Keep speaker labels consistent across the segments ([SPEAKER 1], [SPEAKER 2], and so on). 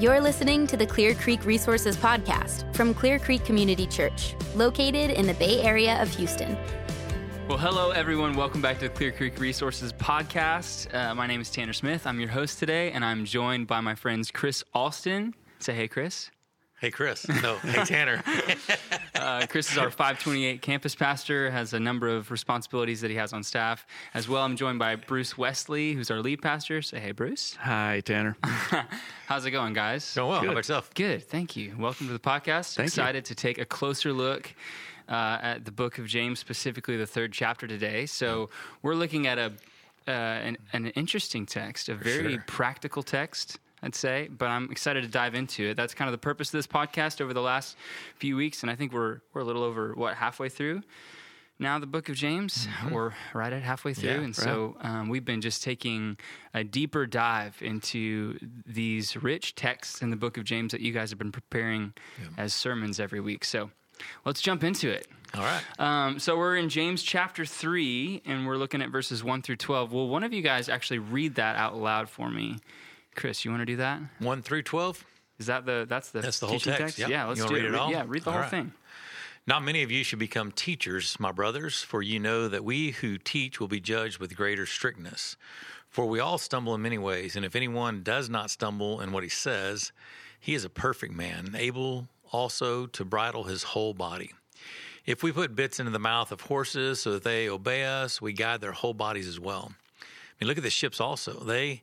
[SPEAKER 1] You're listening to the Clear Creek Resources Podcast from Clear Creek Community Church, located in the Bay Area of Houston.
[SPEAKER 2] Well, hello, everyone. Welcome back to the Clear Creek Resources Podcast. Uh, my name is Tanner Smith. I'm your host today, and I'm joined by my friends Chris Alston. Say hey, Chris.
[SPEAKER 3] Hey, Chris. No, hey, Tanner.
[SPEAKER 2] uh, Chris is our 528 campus pastor, has a number of responsibilities that he has on staff. As well, I'm joined by Bruce Wesley, who's our lead pastor. Say hey, Bruce.
[SPEAKER 4] Hi, Tanner.
[SPEAKER 2] How's it going, guys?
[SPEAKER 3] Going well. Good. How about yourself?
[SPEAKER 2] Good. Thank you. Welcome to the podcast.
[SPEAKER 4] Thank
[SPEAKER 2] Excited
[SPEAKER 4] you.
[SPEAKER 2] to take a closer look uh, at the book of James, specifically the third chapter today. So we're looking at a uh, an, an, interesting text, a very
[SPEAKER 3] sure.
[SPEAKER 2] practical text. I'd say, but I'm excited to dive into it. That's kind of the purpose of this podcast over the last few weeks, and I think we're we're a little over what halfway through now the book of James.
[SPEAKER 3] Mm-hmm.
[SPEAKER 2] We're right at halfway through,
[SPEAKER 3] Yeah,
[SPEAKER 2] and
[SPEAKER 3] right.
[SPEAKER 2] so um, we've been just taking a deeper dive into these rich texts in the book of James that you guys have been preparing as sermons every week. So let's jump into it.
[SPEAKER 3] All right.
[SPEAKER 2] Um, so we're in James chapter 3, and we're looking at verses 1 through 12. Will one of you guys actually read that out loud for me? Chris, you want to do that?
[SPEAKER 3] 1 through 12.
[SPEAKER 2] Is that the that's the
[SPEAKER 3] That's the whole
[SPEAKER 2] teaching
[SPEAKER 3] text, yep.
[SPEAKER 2] Yeah, let's
[SPEAKER 3] You
[SPEAKER 2] do
[SPEAKER 3] wanna read it all?
[SPEAKER 2] Yeah, read the
[SPEAKER 3] All
[SPEAKER 2] whole
[SPEAKER 3] right.
[SPEAKER 2] thing.
[SPEAKER 3] Not many of you should become teachers, my brothers, for you know that we who teach will be judged with greater strictness. For we all stumble in many ways, and if anyone does not stumble in what he says, he is a perfect man, able also to bridle his whole body. If we put bits into the mouth of horses so that they obey us, we guide their whole bodies as well. I mean, look at the ships also. They,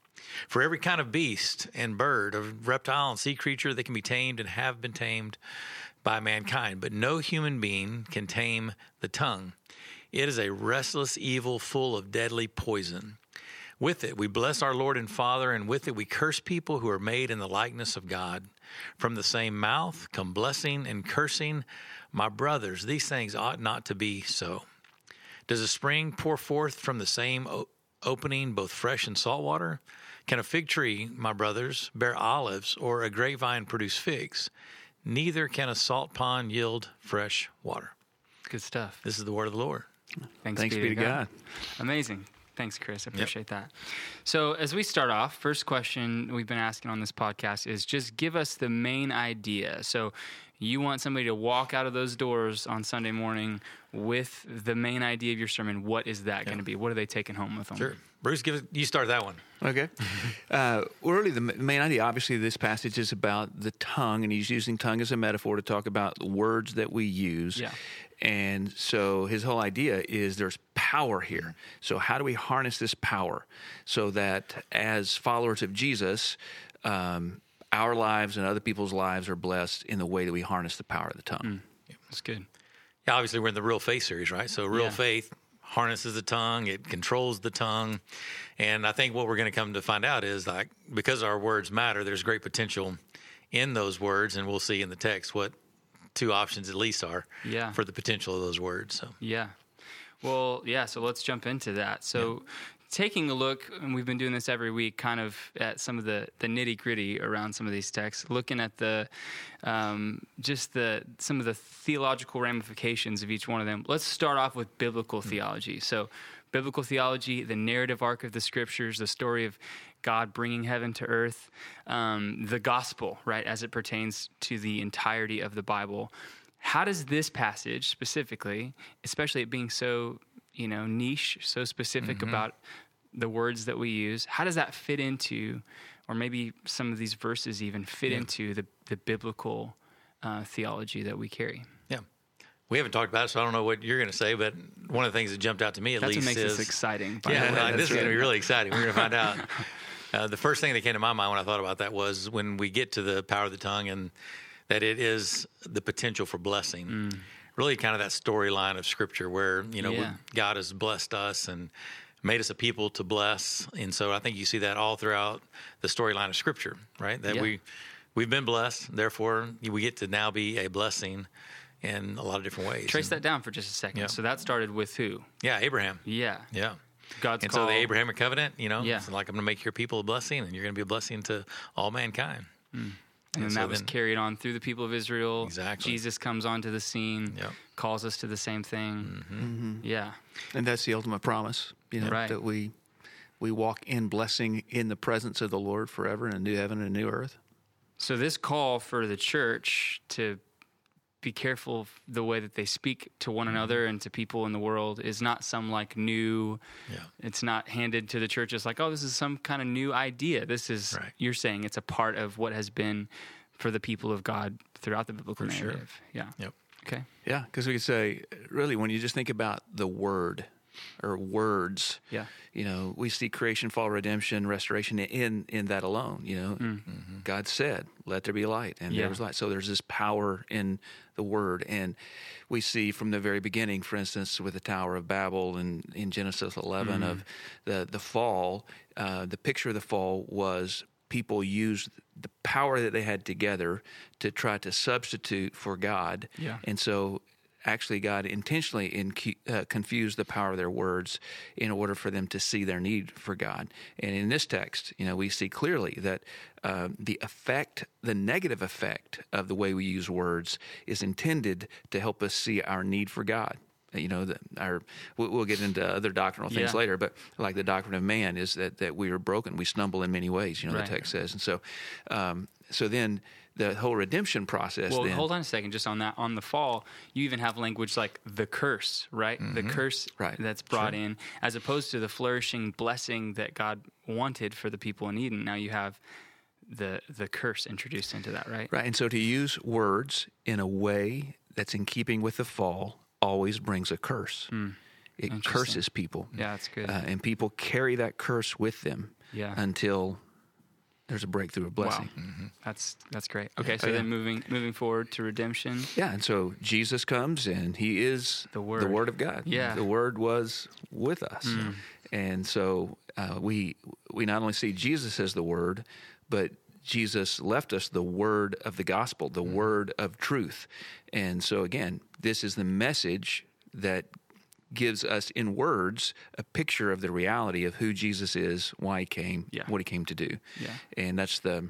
[SPEAKER 3] For every kind of beast and bird, of reptile and sea creature that can be tamed and have been tamed by mankind, but no human being can tame the tongue. It is a restless evil full of deadly poison. With it, we bless our Lord and Father, and with it, we curse people who are made in the likeness of God. From the same mouth come blessing and cursing. My brothers, these things ought not to be so. Does a spring pour forth from the same opening both fresh and salt water? Can a fig tree, my brothers, bear olives, or a grapevine produce figs? Neither can a salt pond yield fresh water.
[SPEAKER 2] Good stuff.
[SPEAKER 3] This is the word of the Lord.
[SPEAKER 2] Thanks,
[SPEAKER 4] Thanks be to God.
[SPEAKER 2] Amazing. Thanks, Chris. I appreciate that. So, as we start off, first question we've been asking on this podcast is just give us the main idea. So, you want somebody to walk out of those doors on Sunday morning with the main idea of your sermon. What is that going to be? What are they taking home with them?
[SPEAKER 3] Sure. Bruce, give it, you start that one.
[SPEAKER 4] Okay. Uh, well, really, the main idea, obviously, this passage is about the tongue, and he's using tongue as a metaphor to talk about the words that we use.
[SPEAKER 2] Yeah.
[SPEAKER 4] And so his whole idea is there's power here. So, how do we harness this power so that as followers of Jesus, um, our lives and other people's lives are blessed in the way that we harness the power of the tongue? Mm.
[SPEAKER 2] That's good.
[SPEAKER 3] Yeah, obviously we're in the real faith series, right? So real
[SPEAKER 2] Yeah.
[SPEAKER 3] faith harnesses the tongue, it controls the tongue. And I think what we're going to come to find out is like because our words matter, there's great potential in those words and we'll see in the text what two options at least are
[SPEAKER 2] Yeah.
[SPEAKER 3] for the potential of those words. So
[SPEAKER 2] Yeah. Well, yeah, so let's jump into that. So, taking a look, and we've been doing this every week, kind of at some of the, the nitty gritty around some of these texts, looking at the um, just the some of the theological ramifications of each one of them. Let's start off with biblical theology. So, biblical theology, the narrative arc of the scriptures, the story of God bringing heaven to earth, um, the gospel, right, as it pertains to the entirety of the Bible. How does this passage specifically, especially it being so you know niche, so specific about the words that we use, how does that fit into, or maybe some of these verses even fit into the the biblical uh, theology that we carry?
[SPEAKER 3] yeah. We haven't talked about it, so I don't know what you're going to say, but one of the things that jumped out to me at
[SPEAKER 2] That's what
[SPEAKER 3] least
[SPEAKER 2] makes
[SPEAKER 3] is
[SPEAKER 2] this exciting.
[SPEAKER 3] Yeah, like, this is going to be really exciting. We're going to find out. Uh, the first thing that came to my mind when I thought about that was when we get to the power of the tongue and that it is the potential for blessing. Really, kind of that storyline of Scripture where you know
[SPEAKER 2] Yeah.
[SPEAKER 3] God has blessed us and made us a people to bless, and so I think you see that all throughout the storyline of Scripture, right? That
[SPEAKER 2] Yeah.
[SPEAKER 3] we we've been blessed, therefore we get to now be a blessing in a lot of different ways.
[SPEAKER 2] Trace
[SPEAKER 3] And-
[SPEAKER 2] that down for just a second.
[SPEAKER 3] Yeah.
[SPEAKER 2] So that started with who?
[SPEAKER 3] Yeah, Abraham.
[SPEAKER 2] Yeah.
[SPEAKER 3] Yeah.
[SPEAKER 2] God's
[SPEAKER 3] and
[SPEAKER 2] call.
[SPEAKER 3] so the Abrahamic covenant, you know,
[SPEAKER 2] Yeah.
[SPEAKER 3] it's like I'm going to make your people a blessing, and you're going to be a blessing to all mankind. Hmm.
[SPEAKER 2] And then
[SPEAKER 3] so
[SPEAKER 2] that was
[SPEAKER 3] then-
[SPEAKER 2] carried on through the people of Israel.
[SPEAKER 3] Exactly.
[SPEAKER 2] Jesus comes onto the scene,
[SPEAKER 3] Yep.
[SPEAKER 2] calls us to the same thing.
[SPEAKER 3] Mm-hmm.
[SPEAKER 2] Yeah.
[SPEAKER 4] And that's the ultimate promise, you know,
[SPEAKER 2] Right.
[SPEAKER 4] that we we walk in blessing in the presence of the Lord forever in a new heaven and a new earth.
[SPEAKER 2] So this call for the church to be careful of the way that they speak to one mm-hmm. another and to people in the world is not some like new
[SPEAKER 3] Yeah.
[SPEAKER 2] it's not handed to the church it's like oh this is some kind of new idea this is
[SPEAKER 3] Right.
[SPEAKER 2] you're saying it's a part of what has been for the people of god throughout the biblical
[SPEAKER 3] For sure.
[SPEAKER 2] narrative yeah
[SPEAKER 3] Yep.
[SPEAKER 2] okay
[SPEAKER 4] Yeah, because we could say, really, when you just think about the word or words,
[SPEAKER 2] Yeah.
[SPEAKER 4] you know, we see creation, fall, redemption, restoration in in that alone. You know, God said, "Let there be light," and
[SPEAKER 2] Mm. Yeah.
[SPEAKER 4] there was light. So there's this power in the word, and we see from the very beginning, for instance, with the Tower of Babel and in Genesis 11 of the the fall. Uh, the picture of the fall was people used the power that they had together to try to substitute for God.
[SPEAKER 2] Yeah.
[SPEAKER 4] And so actually God intentionally in, uh, confused the power of their words in order for them to see their need for God. And in this text, you know, we see clearly that uh, the effect, the negative effect of the way we use words is intended to help us see our need for God. You know, the, our we- we'll get into other doctrinal things
[SPEAKER 2] Yeah.
[SPEAKER 4] later, but like the doctrine of man is that that we are broken, we stumble in many ways. You know,
[SPEAKER 2] Right.
[SPEAKER 4] the text says, and so, um, so then the whole redemption process.
[SPEAKER 2] well
[SPEAKER 4] then,
[SPEAKER 2] hold on a second just on that on the fall you even have language like the curse right the curse
[SPEAKER 4] Right.
[SPEAKER 2] that's brought in as opposed to the flourishing blessing that god wanted for the people in eden now you have the the curse introduced into that right
[SPEAKER 4] Right. And so to use words in a way that's in keeping with the fall always brings a curse. It curses people.
[SPEAKER 2] Yeah, that's good.
[SPEAKER 4] Uh, and people carry that curse with them
[SPEAKER 2] Yeah.
[SPEAKER 4] until there's a breakthrough of blessing.
[SPEAKER 2] Wow, that's that's great. Okay, so
[SPEAKER 4] Oh, yeah.
[SPEAKER 2] then moving moving forward to redemption.
[SPEAKER 4] Yeah, and so Jesus comes and he is
[SPEAKER 2] The Word.
[SPEAKER 4] the word of God.
[SPEAKER 2] Yeah.
[SPEAKER 4] The word was with us. And so uh, we we not only see Jesus as the word, but Jesus left us the word of the gospel, the
[SPEAKER 2] Hmm.
[SPEAKER 4] word of truth. And so again, this is the message that gives us in words a picture of the reality of who Jesus is, why he came,
[SPEAKER 2] Yeah.
[SPEAKER 4] what he came to do.
[SPEAKER 2] Yeah.
[SPEAKER 4] And that's the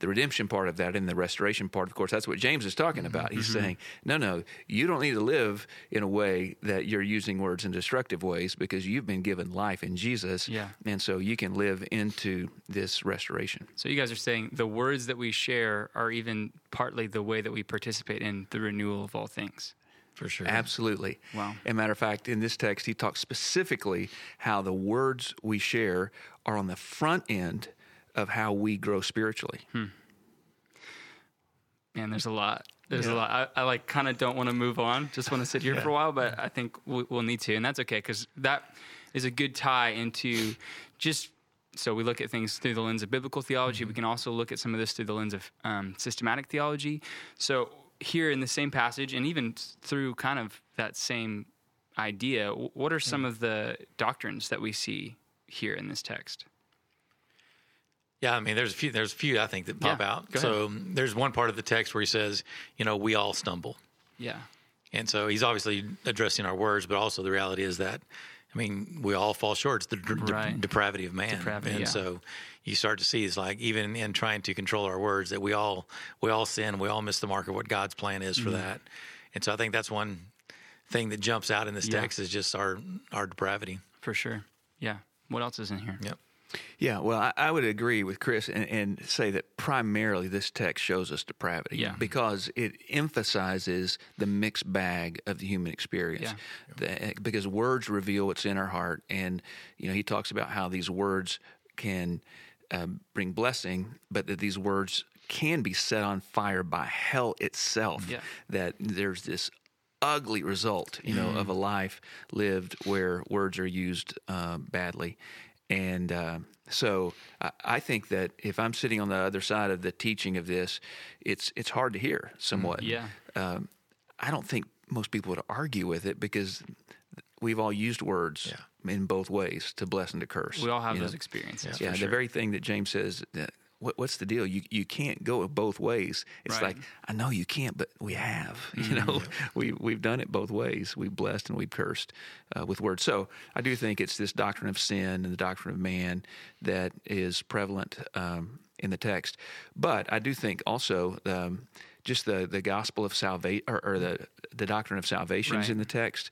[SPEAKER 4] the redemption part of that and the restoration part, of course, that's what James is talking mm-hmm. about. He's mm-hmm. saying, no, no, you don't need to live in a way that you're using words in destructive ways because you've been given life in Jesus.
[SPEAKER 2] Yeah.
[SPEAKER 4] And so you can live into this restoration.
[SPEAKER 2] So you guys are saying the words that we share are even partly the way that we participate in the renewal of all things.
[SPEAKER 3] For sure.
[SPEAKER 4] Absolutely.
[SPEAKER 2] Wow.
[SPEAKER 4] As a matter of fact, in this text, he talks specifically how the words we share are on the front end of how we grow spiritually.
[SPEAKER 2] Man, there's a lot. There's a lot. I, I like kind of don't want to move on. Just want to sit here for a while, but I think we, we'll need to, and that's okay because that is a good tie into just. So we look at things through the lens of biblical theology. We can also look at some of this through the lens of um, systematic theology. So here in the same passage, and even through kind of that same idea, what are some of the doctrines that we see here in this text?
[SPEAKER 3] Yeah, I mean, there's a few. There's a few I think that pop
[SPEAKER 2] Yeah,
[SPEAKER 3] out. So um, there's one part of the text where he says, you know, we all stumble,
[SPEAKER 2] Yeah.
[SPEAKER 3] and so he's obviously addressing our words, but also the reality is that, I mean, we all fall short. It's the de- de-
[SPEAKER 2] Right.
[SPEAKER 3] depravity of man,
[SPEAKER 2] Depravity,
[SPEAKER 3] and
[SPEAKER 2] yeah.
[SPEAKER 3] so you start to see it's like even in trying to control our words that we all we all sin, we all miss the mark of what God's plan is
[SPEAKER 2] Mm-hmm.
[SPEAKER 3] for that, and so I think that's one thing that jumps out in this
[SPEAKER 2] Yeah.
[SPEAKER 3] text is just our our depravity.
[SPEAKER 2] For sure. Yeah. What else is in here?
[SPEAKER 3] Yep.
[SPEAKER 4] Yeah, well, I, I would agree with Chris and, and say that primarily this text shows us depravity
[SPEAKER 2] Yeah.
[SPEAKER 4] because it emphasizes the mixed bag of the human experience. The- because words reveal what's in our heart, and you know he talks about how these words can um, bring blessing, but that these words can be set on fire by hell itself.
[SPEAKER 2] Yeah.
[SPEAKER 4] That there's this ugly result, you know, of a life lived where words are used uh, badly. And uh, so I, I think that if I'm sitting on the other side of the teaching of this, it's it's hard to hear somewhat.
[SPEAKER 2] Yeah.
[SPEAKER 4] Um, I don't think most people would argue with it because we've all used words in both ways to bless and to curse.
[SPEAKER 2] We all have those
[SPEAKER 4] know?
[SPEAKER 2] experiences.
[SPEAKER 4] Yeah,
[SPEAKER 2] for
[SPEAKER 4] the very thing that James says that what, what's the deal? You you can't go both ways. It's
[SPEAKER 2] Right.
[SPEAKER 4] like I know you can't, but we have. You know, we we've done it both ways. We've blessed and we've cursed uh, with words. So I do think it's this doctrine of sin and the doctrine of man that is prevalent um, in the text. But I do think also. Um, just the, the gospel of salvation or, or the the doctrine of salvation is
[SPEAKER 2] Right.
[SPEAKER 4] in the text,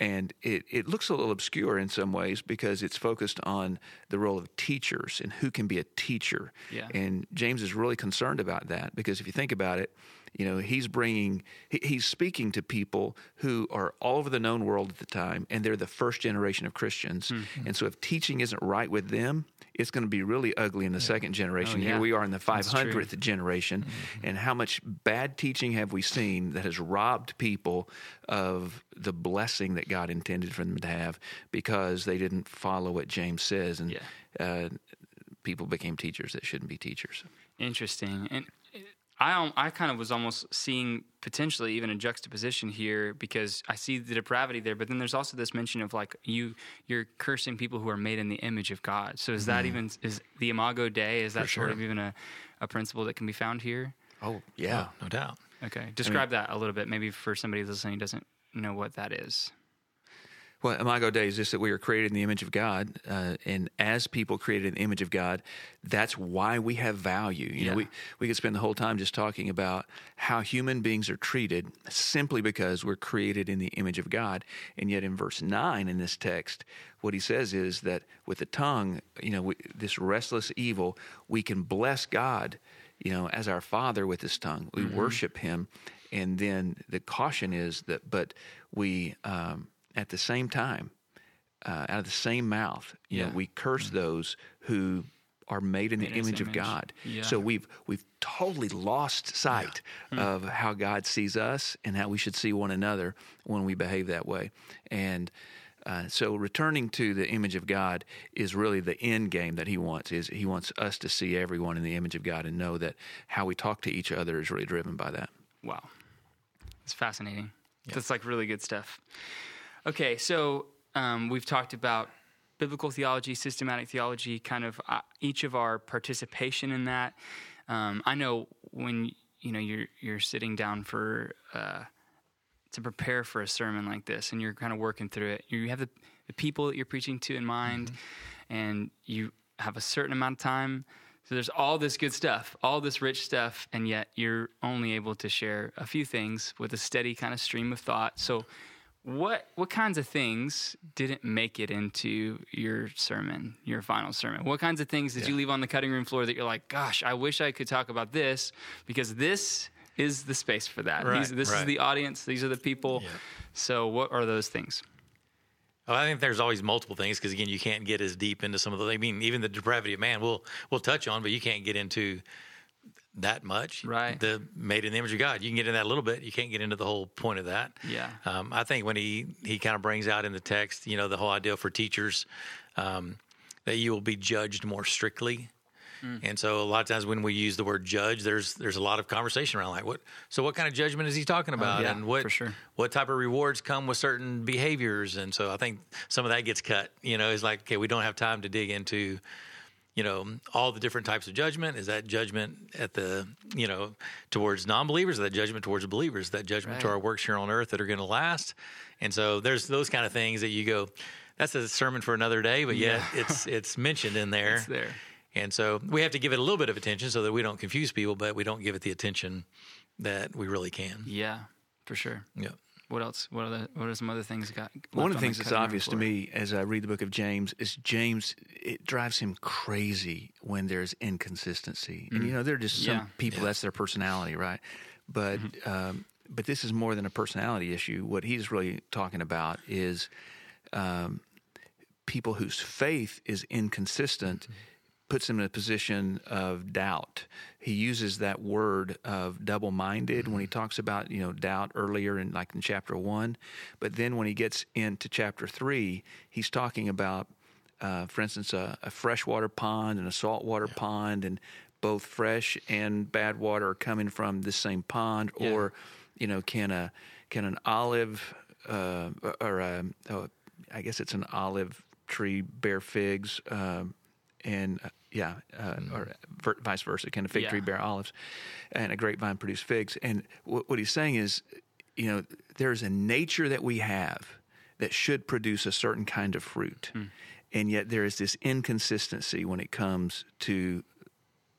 [SPEAKER 4] and it, it looks a little obscure in some ways because it's focused on the role of teachers and who can be a teacher.
[SPEAKER 2] Yeah.
[SPEAKER 4] And James is really concerned about that because if you think about it, you know, he's bringing, he, he's speaking to people who are all over the known world at the time, and they're the first generation of Christians.
[SPEAKER 2] Hmm.
[SPEAKER 4] And so if teaching isn't right with them, it's going to be really ugly in the second generation.
[SPEAKER 2] Oh, yeah.
[SPEAKER 4] Here we are in the
[SPEAKER 2] That's true.
[SPEAKER 4] 500th generation, and how much bad teaching have we seen that has robbed people of the blessing that God intended for them to have because they didn't follow what James says, and
[SPEAKER 2] Yeah.
[SPEAKER 4] uh, people became teachers that shouldn't be teachers.
[SPEAKER 2] Interesting. And I um, I kind of was almost seeing potentially even a juxtaposition here because I see the depravity there, but then there's also this mention of like you you're cursing people who are made in the image of God. So is that even is the imago Dei? Is that sort of even a, a principle that can be found here?
[SPEAKER 4] Oh yeah, oh.
[SPEAKER 3] no doubt.
[SPEAKER 2] Okay, describe that a little bit, maybe for somebody listening who doesn't know what that is.
[SPEAKER 4] Well, Imago Dei is just that we are created in the image of God, uh, and as people created in the image of God, that's why we have value. You
[SPEAKER 2] Yeah.
[SPEAKER 4] know, we we could spend the whole time just talking about how human beings are treated simply because we're created in the image of God, and yet in verse nine in this text, what he says is that with the tongue, you know, we, this restless evil, we can bless God, you know, as our Father with his tongue. We worship Him, and then the caution is that, but we. Um, at the same time, uh, out of the same mouth, you
[SPEAKER 2] Yeah.
[SPEAKER 4] know, we curse those who are made in the
[SPEAKER 2] in his
[SPEAKER 4] image of. God.
[SPEAKER 2] Yeah.
[SPEAKER 4] So we've we've totally lost sight of how God sees us and how we should see one another when we behave that way. And uh, so returning to the image of God is really the end game that he wants. Is he wants us to see everyone in the image of God and know that how we talk to each other is really driven by that.
[SPEAKER 2] Wow. It's fascinating. That's like really good stuff. Okay, so um, we've talked about biblical theology, systematic theology, kind of uh, each of our participation in that. Um, I know when you know you're you're sitting down for uh, to prepare for a sermon like this, and you're kind of working through it. You have the, the people that you're preaching to in mind, and you have a certain amount of time. So there's all this good stuff, all this rich stuff, and yet you're only able to share a few things with a steady kind of stream of thought. So, what what kinds of things didn't make it into your sermon, your final sermon? What kinds of things did you leave on the cutting room floor that you're like, gosh, I wish I could talk about this because this is the space for that.
[SPEAKER 3] Right,
[SPEAKER 2] These, this is the audience. These are the people.
[SPEAKER 3] Yeah.
[SPEAKER 2] So, what are those things?
[SPEAKER 3] Well, I think there's always multiple things because again, you can't get as deep into some of the. I mean, even the depravity of man, we'll we'll touch on, but you can't get into that much.
[SPEAKER 2] Right.
[SPEAKER 3] The made in the image of God. You can get in that a little bit. You can't get into the whole point of that.
[SPEAKER 2] Yeah.
[SPEAKER 3] Um, I think when he he kind of brings out in the text, you know, the whole idea for teachers um, that you will be judged more strictly. And so a lot of times when we use the word judge, there's there's a lot of conversation around like what so what kind of judgment is he talking about
[SPEAKER 2] yeah,
[SPEAKER 3] and what
[SPEAKER 2] for sure.
[SPEAKER 3] what type of rewards come with certain behaviors and so I think some of that gets cut. You know, it's like okay, we don't have time to dig into you know all the different types of judgment. Is that judgment at the you know towards non-believers? Is that judgment towards believers? Is that judgment to our works here on earth that are going to last? And so there's those kind of things that you go that's a sermon for another day but yet it's it's mentioned in there.
[SPEAKER 2] It's there.
[SPEAKER 3] and so we have to give it a little bit of attention so that we don't confuse people but we don't give it the attention that we really can.
[SPEAKER 2] Yeah, for sure.
[SPEAKER 3] yeah
[SPEAKER 2] What else? What are the, what are some other things that got?
[SPEAKER 4] One
[SPEAKER 2] left
[SPEAKER 4] of
[SPEAKER 2] on
[SPEAKER 4] the things that's obvious to me as I read the book of James is James, it drives him crazy when there's inconsistency. And, you know, there are just some
[SPEAKER 2] Yeah.
[SPEAKER 4] people, that's their personality, right? But, um, but this is more than a personality issue. What he's really talking about is um, people whose faith is inconsistent puts him in a position of doubt. He uses that word of double-minded when he talks about, you know, doubt earlier in like in chapter 1, but then when he gets into chapter 3, he's talking about uh, for instance a, a freshwater pond and a saltwater pond and both fresh and bad water are coming from the same pond
[SPEAKER 2] Yeah.
[SPEAKER 4] or you know can a can an olive uh, or a, oh, I guess it's an olive tree bear figs um, and yeah, uh, or ver- vice versa. Can a fig
[SPEAKER 2] Yeah.
[SPEAKER 4] tree bear olives, and a grapevine produce figs? And what, what he's saying is, you know, there's a nature that we have that should produce a certain kind of fruit,
[SPEAKER 2] Hmm.
[SPEAKER 4] and yet there is this inconsistency when it comes to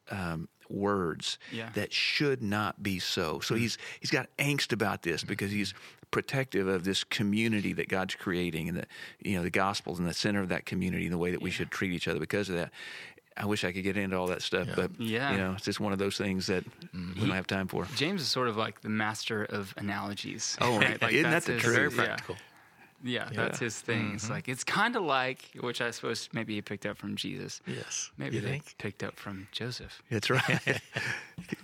[SPEAKER 4] um, words
[SPEAKER 2] Yeah. Hmm.
[SPEAKER 4] that should not be so. So he's he's got angst about this because he's protective of this community that God's creating and the you know the gospel's in the center of that community and the way that we should treat each other because of that. I wish I could get into all that stuff, but
[SPEAKER 2] Yeah.
[SPEAKER 4] you know, it's just one of those things that we don't have time for.
[SPEAKER 2] James is sort of like the master of analogies.
[SPEAKER 4] Oh,
[SPEAKER 2] right? Like
[SPEAKER 4] isn't
[SPEAKER 2] that's
[SPEAKER 4] that the
[SPEAKER 2] his-
[SPEAKER 4] truth?
[SPEAKER 3] Very
[SPEAKER 2] yeah.
[SPEAKER 3] practical.
[SPEAKER 2] Yeah, that's his thing. It's like it's kind of like, which I suppose maybe he picked up from Jesus.
[SPEAKER 3] Yes.
[SPEAKER 2] Maybe
[SPEAKER 3] You
[SPEAKER 2] they
[SPEAKER 3] think?
[SPEAKER 2] picked up from Joseph.
[SPEAKER 4] That's right.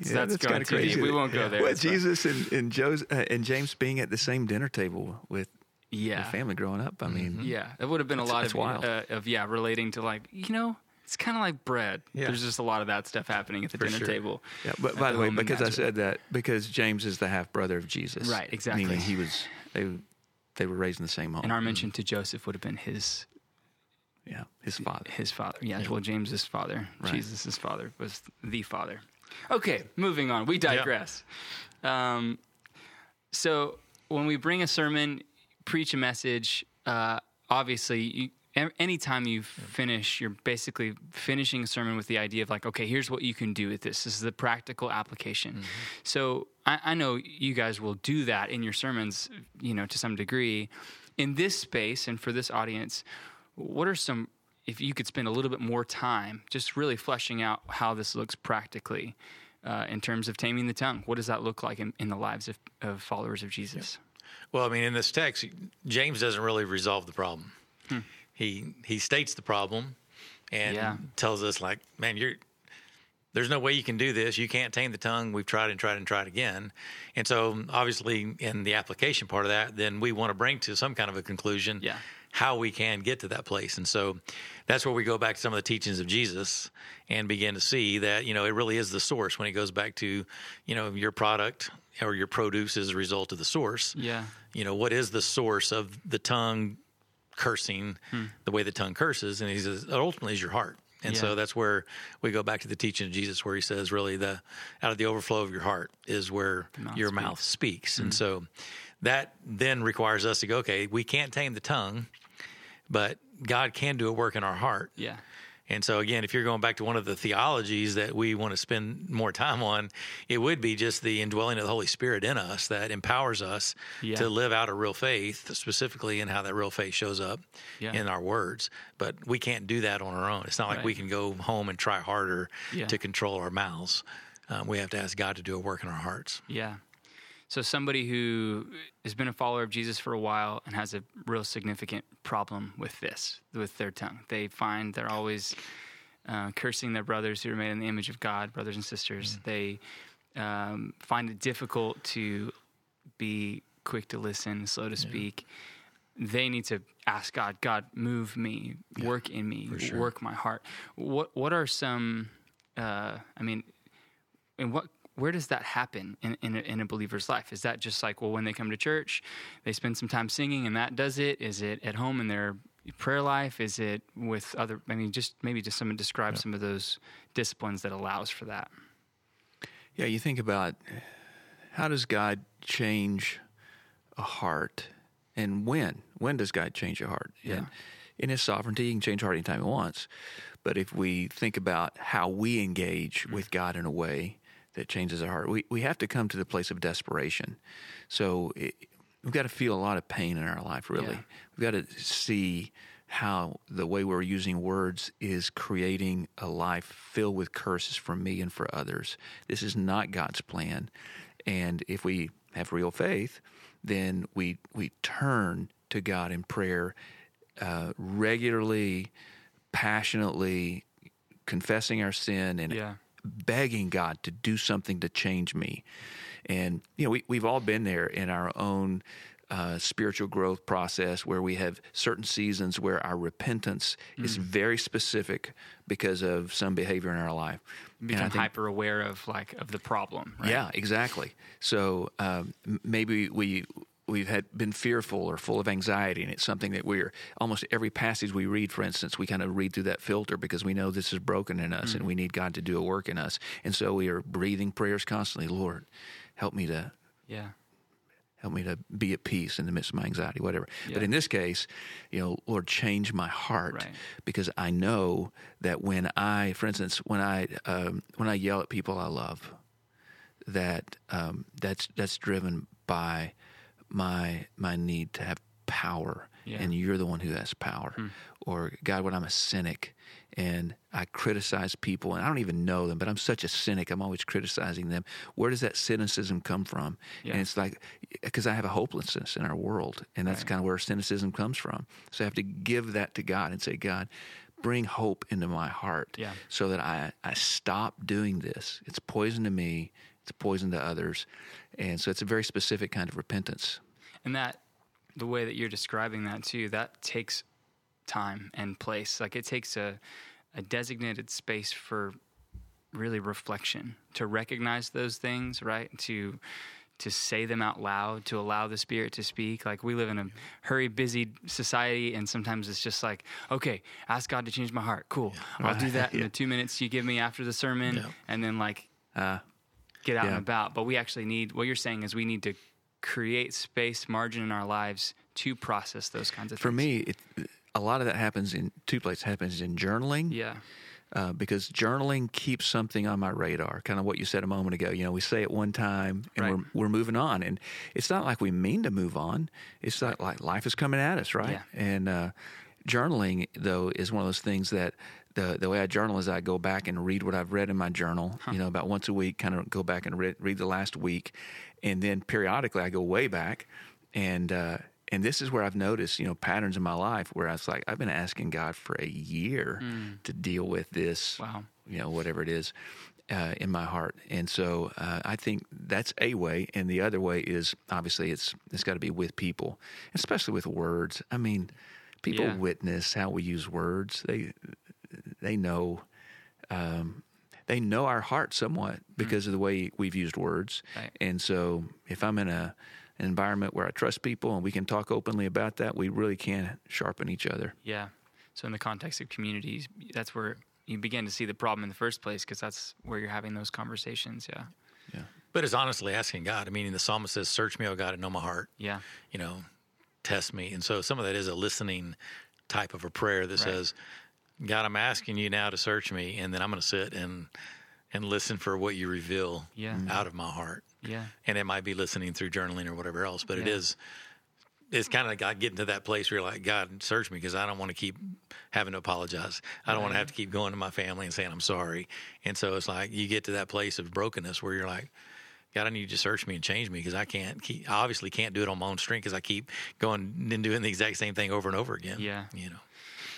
[SPEAKER 4] Yeah,
[SPEAKER 2] that's going
[SPEAKER 4] kinda
[SPEAKER 2] too deep. We won't go there.
[SPEAKER 4] Well,
[SPEAKER 2] That's fine.
[SPEAKER 4] Jesus and and, Jos- uh, and James being at the same dinner table with
[SPEAKER 2] Yeah,
[SPEAKER 4] family growing up. I mean,
[SPEAKER 2] yeah. It would have been a lot of
[SPEAKER 4] wild.
[SPEAKER 2] uh, of yeah relating to like you know it's kind of like bread.
[SPEAKER 3] Yeah.
[SPEAKER 2] There's just a lot of that stuff happening at the dinner
[SPEAKER 3] sure.
[SPEAKER 2] table.
[SPEAKER 4] Yeah, but by the way, because I said that, because James is the half brother of Jesus,
[SPEAKER 2] Right, exactly.
[SPEAKER 4] Meaning he was they they were raised in the same home.
[SPEAKER 2] And our mention to Joseph would have been his
[SPEAKER 4] yeah, his father.
[SPEAKER 2] his father. Yeah, well, James's father,
[SPEAKER 4] Right.
[SPEAKER 2] Jesus' father was the father. Okay, moving on. We digress. Um, so when we bring a sermon, preach a message, uh, obviously, you, anytime you finish, you're basically finishing a sermon with the idea of like, okay, here's what you can do with this. This is the practical application. So I, I know you guys will do that in your sermons, you know, to some degree. In this space and for this audience, what are some if you could spend a little bit more time just really fleshing out how this looks practically uh, in terms of taming the tongue what does that look like in, in the lives of, of followers of jesus
[SPEAKER 3] Well, I mean, in this text, James doesn't really resolve the problem. He he states the problem and
[SPEAKER 2] Yeah.
[SPEAKER 3] tells us like, man, you're there's no way you can do this. You can't tame the tongue. We've tried and tried and tried again. And so, obviously, in the application part of that, then we want to bring to some kind of a conclusion
[SPEAKER 2] Yeah.
[SPEAKER 3] how we can get to that place. And so, that's where we go back to some of the teachings of Jesus and begin to see that, you know, it really is the source when it goes back to, you know, your product or your produce is a result of the source
[SPEAKER 2] yeah
[SPEAKER 3] you know, what is the source of the tongue cursing hmm. the way the tongue curses? And he says, ultimately is your heart. And
[SPEAKER 2] Yeah.
[SPEAKER 3] so that's where we go back to the teaching of Jesus, where he says, really, the out of the overflow of your heart is where
[SPEAKER 2] mouth
[SPEAKER 3] your
[SPEAKER 2] speaks.
[SPEAKER 3] mouth speaks. And hmm. so that then requires us to go, okay, we can't tame the tongue, but God can do a work in our heart.
[SPEAKER 2] yeah
[SPEAKER 3] And so, again, if you're going back to one of the theologies that we want to spend more time on, it would be just the indwelling of the Holy Spirit in us that empowers us
[SPEAKER 2] Yeah.
[SPEAKER 3] to live out a real faith, specifically in how that real faith shows up
[SPEAKER 2] Yeah.
[SPEAKER 3] in our words. But we can't do that on our own. It's not like we can go home and try harder
[SPEAKER 2] Yeah.
[SPEAKER 3] to control our mouths. Um, we have to ask God to do a work in our hearts.
[SPEAKER 2] yeah so somebody who has been a follower of jesus for a while and has a real significant problem with this with their tongue they find they're always uh, cursing their brothers who are made in the image of god brothers and sisters they um, find it difficult to be quick to listen, slow to speak. They need to ask God, God, move me, work in me, work my heart. What What are some? Uh, I mean, and what? Where does that happen in in a, in a believer's life? Is that just like well, when they come to church, they spend some time singing, and that does it? Is it at home in their prayer life? Is it with other? I mean, just maybe just someone describe some of those disciplines that allows for that.
[SPEAKER 4] Yeah, you think about how does God change a heart, and when? When does God change a heart?
[SPEAKER 2] Yeah.
[SPEAKER 4] And in His sovereignty, He can change a heart anytime He wants. But if we think about how we engage mm. with God in a way that changes our heart, we, we have to come to the place of desperation. So it, we've got to feel a lot of pain in our life, really.
[SPEAKER 2] Yeah.
[SPEAKER 4] We've got to see how the way we're using words is creating a life filled with curses for me and for others. This is not God's plan. And if we have real faith, then we we turn to God in prayer uh, regularly, passionately, confessing our sin and
[SPEAKER 2] Yeah.
[SPEAKER 4] Begging God to do something to change me. And you know, we we've all been there in our own uh, spiritual growth process where we have certain seasons where our repentance is very specific because of some behavior in our life.
[SPEAKER 2] Become
[SPEAKER 4] think-
[SPEAKER 2] hyper aware of like of the problem. Right?
[SPEAKER 4] yeah, exactly. So um, maybe we we've had been fearful or full of anxiety, and it's something that we're almost every passage we read, for instance, we kind of read through that filter because we know this is broken in us, and we need God to do a work in us, and so we are breathing prayers constantly. Lord, help me to
[SPEAKER 2] Yeah.
[SPEAKER 4] help me to be at peace in the midst of my anxiety, whatever. But in this case, you know, Lord, change my heart
[SPEAKER 2] Right.
[SPEAKER 4] because I know that when I, for instance, when I um, when I yell at people I love, that um, that's that's driven by my my need to have power,
[SPEAKER 2] Yeah. Hmm.
[SPEAKER 4] and you're the one who has power. Or God, when I'm a cynic and I criticize people, and I don't even know them, but I'm such a cynic. I'm always criticizing them. Where does that cynicism come from?
[SPEAKER 2] Yeah.
[SPEAKER 4] And it's like because I have a hopelessness in our world, and that's
[SPEAKER 2] Right.
[SPEAKER 4] kind of where cynicism comes from. So I have to give that to God and say, God. Bring hope into my heart
[SPEAKER 2] Yeah.
[SPEAKER 4] so that I, I stop doing this. It's poison to me, it's poison to others. And so it's a very specific kind of repentance.
[SPEAKER 2] And that, the way that you're describing that too, that takes time and place. Like it takes a, a designated space for really reflection to recognize those things, right? To to say them out loud, to allow the spirit to speak. Like we live in a hurry, busy society, and sometimes it's just like, okay, ask God to change my heart. Cool, I'll do that in the two minutes you give me after the sermon,
[SPEAKER 3] Yeah.
[SPEAKER 2] and then like
[SPEAKER 4] Uh,
[SPEAKER 2] get out
[SPEAKER 4] Yeah.
[SPEAKER 2] and about. But we actually need what you're saying is we need to create space, margin in our lives to process those kinds of
[SPEAKER 4] for
[SPEAKER 2] things.
[SPEAKER 4] me, it, a lot of that happens in two places. It happens in journaling,
[SPEAKER 2] yeah,
[SPEAKER 4] uh, because journaling keeps something on my radar. Kind of what you said a moment ago. You know, we say it one time and
[SPEAKER 2] Right.
[SPEAKER 4] we're we're moving on, and it's not like we mean to move on. It's not like life is coming at us, right?
[SPEAKER 2] Yeah.
[SPEAKER 4] And uh, journaling though is one of those things that. The, the way I journal is I go back and read what I've read in my journal, you know, about once a week, kind of go back and read, read the last week. And then periodically I go way back and, uh, and this is where I've noticed, you know, patterns in my life where I was like, I've been asking God for a year to deal with this,
[SPEAKER 2] Wow.
[SPEAKER 4] you know, whatever it is uh, in my heart. And so uh, I think that's a way. And the other way is obviously it's it's got to be with people, especially with words. I mean, people
[SPEAKER 2] Yeah.
[SPEAKER 4] witness how we use words. They they know um, they know our heart somewhat because of the way we've used words.
[SPEAKER 2] Right.
[SPEAKER 4] And so if I'm in a an environment where I trust people and we can talk openly about that, we really can sharpen each other.
[SPEAKER 2] yeah. So in the context of communities, that's where you begin to see the problem in the first place because that's where you're having those conversations. Yeah,
[SPEAKER 4] Yeah.
[SPEAKER 3] But it's honestly asking God. I mean, the psalmist says, "Search me, O God, and know my heart."
[SPEAKER 2] yeah,
[SPEAKER 3] You know, test me. And so some of that is a listening type of a prayer that
[SPEAKER 2] Right.
[SPEAKER 3] says, "God, I'm asking you now to search me, and then I'm going to sit and and listen for what you reveal
[SPEAKER 2] Yeah. Mm-hmm.
[SPEAKER 3] out of my heart."
[SPEAKER 2] yeah,
[SPEAKER 3] And it might be listening through journaling or whatever else, but it
[SPEAKER 2] Yeah.
[SPEAKER 3] is. It's kind of like God getting to that place where you're like, God, search me because I don't want to keep having to apologize. I don't want to have to keep going to my family and saying I'm sorry. And so it's like you get to that place of brokenness where you're like, God, I need you to search me and change me because I can't keep. I obviously can't do it on my own strength because I keep going and doing the exact same thing over and over again.
[SPEAKER 2] Yeah.
[SPEAKER 3] you know.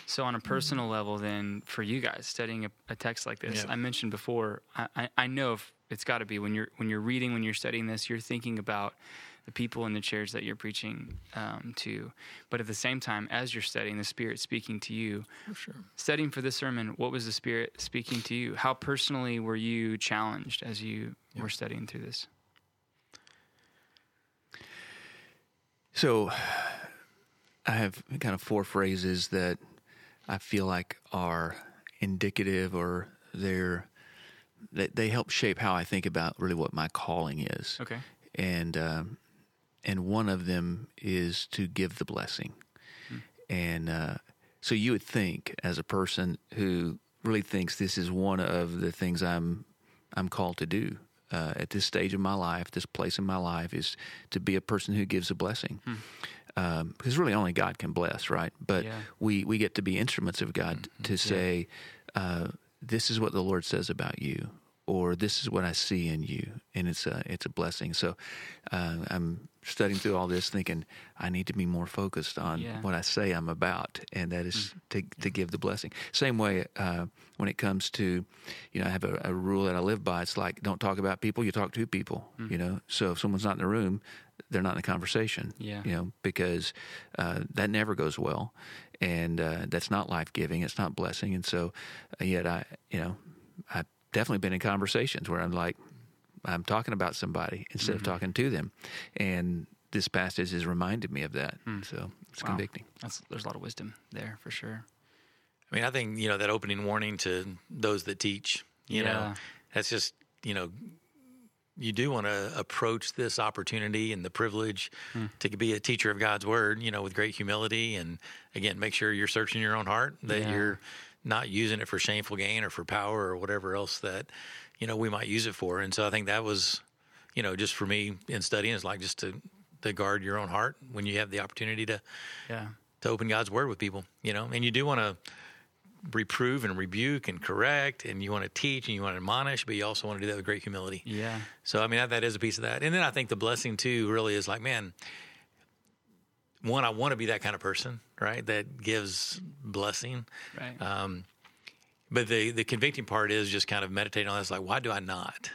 [SPEAKER 2] So on a personal level, then for you guys studying a, a text like this,
[SPEAKER 3] Yeah.
[SPEAKER 2] I mentioned before, I, I, I know if it's got to be when you're when you're reading, when you're studying this, you're thinking about the people in the chairs that you're preaching um, to. But at the same time, as you're studying, the Spirit speaking to you.
[SPEAKER 3] sure.
[SPEAKER 2] Studying for this sermon, what was the Spirit speaking to you? How personally were you challenged as you were studying through this?
[SPEAKER 4] So I have kind of four phrases that I feel like are indicative or they're they, they help shape how I think about really what my calling is.
[SPEAKER 2] Okay.
[SPEAKER 4] And um, and one of them is to give the blessing. And uh, so you would think, as a person who really thinks this is one of the things I'm I'm called to do uh, at this stage of my life, this place in my life, is to be a person who gives a blessing. Um, because really only God can bless, right? But
[SPEAKER 2] Yeah.
[SPEAKER 4] we we get to be instruments of God to say, uh, "This is what the Lord says about you," or "This is what I see in you," and it's a it's a blessing. So uh, I'm studying through all this, thinking I need to be more focused on
[SPEAKER 2] Yeah.
[SPEAKER 4] what I say I'm about, and that is to to give the blessing. Same way uh, when it comes to, you know, I have a, a rule that I live by. It's like don't talk about people, you talk to people. You know, so if someone's not in the room, they're not in the conversation.
[SPEAKER 2] Yeah.
[SPEAKER 4] you know, because uh, that never goes well, and uh, that's not life giving. It's not blessing, and so uh, yet I, you know, I've definitely been in conversations where I'm like, I'm talking about somebody instead of mm-hmm. talking to them, and this passage has reminded me of that. Hmm. So it's
[SPEAKER 2] Wow.
[SPEAKER 4] convicting.
[SPEAKER 2] That's there's a lot of wisdom there for sure.
[SPEAKER 3] I mean, I think you know that opening warning to those that teach. You know, that's just you know, you do want to approach this opportunity and the privilege hmm. to be a teacher of God's word. You know, with great humility and again, make sure you're searching your own heart that
[SPEAKER 2] Yeah.
[SPEAKER 3] you're not using it for shameful gain or for power or whatever else that you know we might use it for. And so I think that was, you know, just for me in studying it's like just to to guard your own heart when you have the opportunity to
[SPEAKER 2] Yeah.
[SPEAKER 3] to open God's word with people, you know, and you do want to reprove and rebuke and correct, and you want to teach and you want to admonish, but you also want to do that with great humility.
[SPEAKER 2] Yeah.
[SPEAKER 3] So, I mean, that, that is a piece of that. And then I think the blessing too really is like, man, one, I want to be that kind of person, right? That gives blessing.
[SPEAKER 2] Right.
[SPEAKER 3] Um, but the the convicting part is just kind of meditating on this, like, why do I not?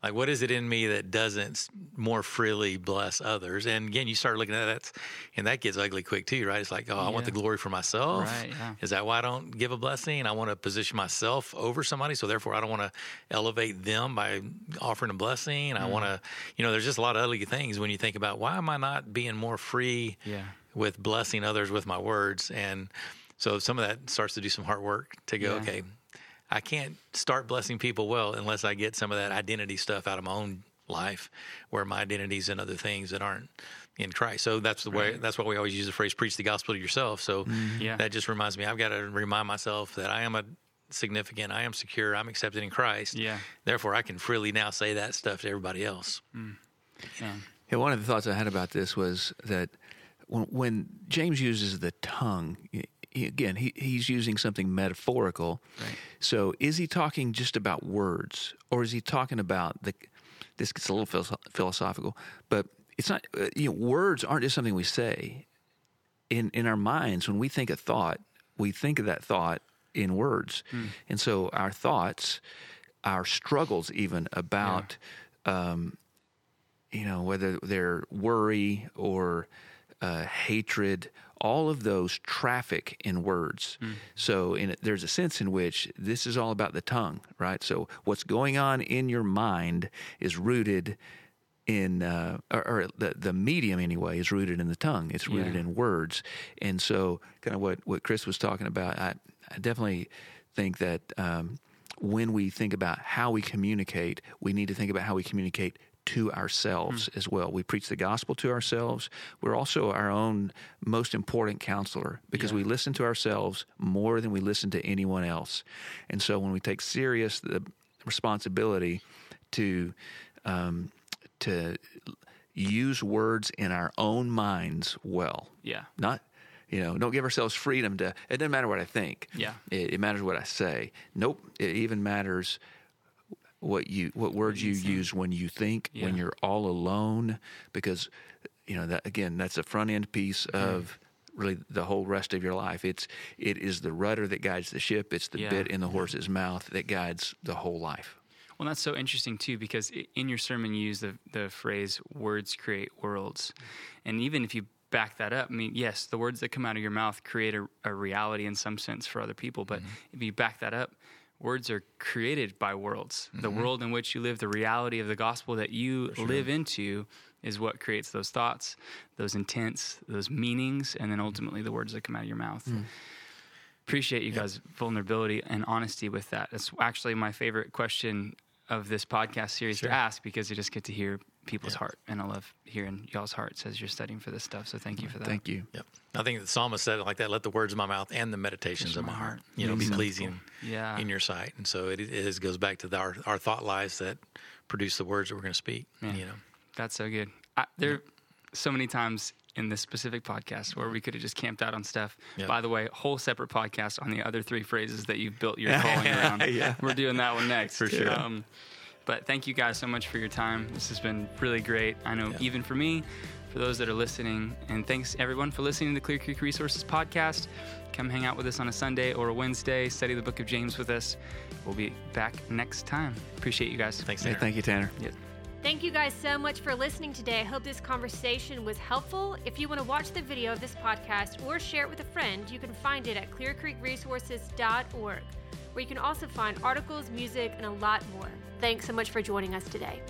[SPEAKER 3] Like, what is it in me that doesn't more freely bless others? And again, you start looking at that, and that gets ugly quick too, right? It's like, oh, I want the glory for myself.
[SPEAKER 2] Right, yeah.
[SPEAKER 3] Is that why I don't give a blessing? I want to position myself over somebody, so therefore I don't want to elevate them by offering a blessing. I want
[SPEAKER 2] Mm.
[SPEAKER 3] to, you know, there's just a lot of ugly things when you think about why am I not being more free
[SPEAKER 2] Yeah.
[SPEAKER 3] with blessing others with my words. And so some of that starts to do some hard work to go,
[SPEAKER 2] Yeah.
[SPEAKER 3] okay, I can't start blessing people well unless I get some of that identity stuff out of my own life where my identity's in other things that aren't in Christ. So that's the way that's why we always use the phrase preach the gospel to yourself. So mm-hmm.
[SPEAKER 2] Yeah.
[SPEAKER 3] that just reminds me I've got to remind myself that I am a significant, I am secure, I'm accepted in Christ.
[SPEAKER 2] Yeah.
[SPEAKER 3] Therefore I can freely now say that stuff to everybody else. Mm.
[SPEAKER 2] Yeah.
[SPEAKER 4] Yeah, one of the thoughts I had about this was that when, when James uses the tongue, he, again, he, he's using something metaphorical.
[SPEAKER 2] Right.
[SPEAKER 4] So is he talking just about words, or is he talking about the? This gets a little philosoph- philosophical, but it's not. Uh, you know, words aren't just something we say. In in our minds, when we think a thought, we think of that thought in words, and so our thoughts, our struggles, even about um, you know, whether they're worry or uh, hatred, all of those traffic in words. So in, there's a sense in which this is all about the tongue, right? So what's going on in your mind is rooted in, uh, or, or the, the medium anyway, is rooted in the tongue. It's rooted
[SPEAKER 2] Yeah.
[SPEAKER 4] in words. And so kind of what, what Chris was talking about, I, I definitely think that um, when we think about how we communicate, we need to think about how we communicate to ourselves as well. We preach the gospel to ourselves. We're also our own most important counselor because we listen to ourselves more than we listen to anyone else. And so when we take serious the responsibility to um, to use words in our own minds well,
[SPEAKER 2] Yeah.
[SPEAKER 4] not you know don't give ourselves freedom to it doesn't matter what i think
[SPEAKER 2] Yeah.
[SPEAKER 4] it, it matters what i say nope it even matters what you what words you, use when you think when you're all alone because you know that again that's a front end piece of really the whole rest of your life. It's it is the rudder that guides the ship. It's the
[SPEAKER 2] Yeah.
[SPEAKER 4] bit in the horse's mouth that guides the whole life.
[SPEAKER 2] Well, that's so interesting too, because in your sermon you use the the phrase "words create worlds," and even if you back that up, I mean, yes, the words that come out of your mouth create a, a reality in some sense for other people, but mm-hmm. if you back that up, words are created by worlds. The mm-hmm. world in which you live, the reality of the gospel that you live into, is what creates those thoughts, those intents, those meanings, and then mm-hmm. ultimately the words that come out of your mouth. Mm. Appreciate you guys' vulnerability and honesty with that. It's actually my favorite question of this podcast series to ask because you just get to hear people's heart, and I love hearing y'all's hearts as you're studying for this stuff. So thank you for that.
[SPEAKER 4] thank you
[SPEAKER 3] Yep. I think the psalmist said it like that. Let the words of my mouth and the meditations of my heart, you know, be pleasing
[SPEAKER 2] Yeah.
[SPEAKER 3] in your sight. And so it, it is, goes back to the, our, our thought lives that produce the words that we're going to speak. You know,
[SPEAKER 2] That's so good. I, there are so many times in this specific podcast where we could have just camped out on stuff.
[SPEAKER 3] Yeah.
[SPEAKER 2] By the way, whole separate podcast on the other three phrases that you've built your calling around.
[SPEAKER 4] Yeah.
[SPEAKER 2] We're doing that one next.
[SPEAKER 3] For sure.
[SPEAKER 2] Um, but thank you guys so much for your time. This has been really great. I know even for me, for those that are listening, and thanks everyone for listening to the Clear Creek Resources podcast. Come hang out with us on a Sunday or a Wednesday. Study the Book of James with us. We'll be back next time. Appreciate you guys.
[SPEAKER 3] thanks.
[SPEAKER 4] Hey,
[SPEAKER 3] Tanner.
[SPEAKER 4] thank you tanner
[SPEAKER 2] Yep.
[SPEAKER 5] Thank you guys so much for listening today. I hope this conversation was helpful. If you want to watch the video of this podcast or share it with a friend, you can find it at clearcreekresources.org, where you can also find articles, music, and a lot more. Thanks so much for joining us today.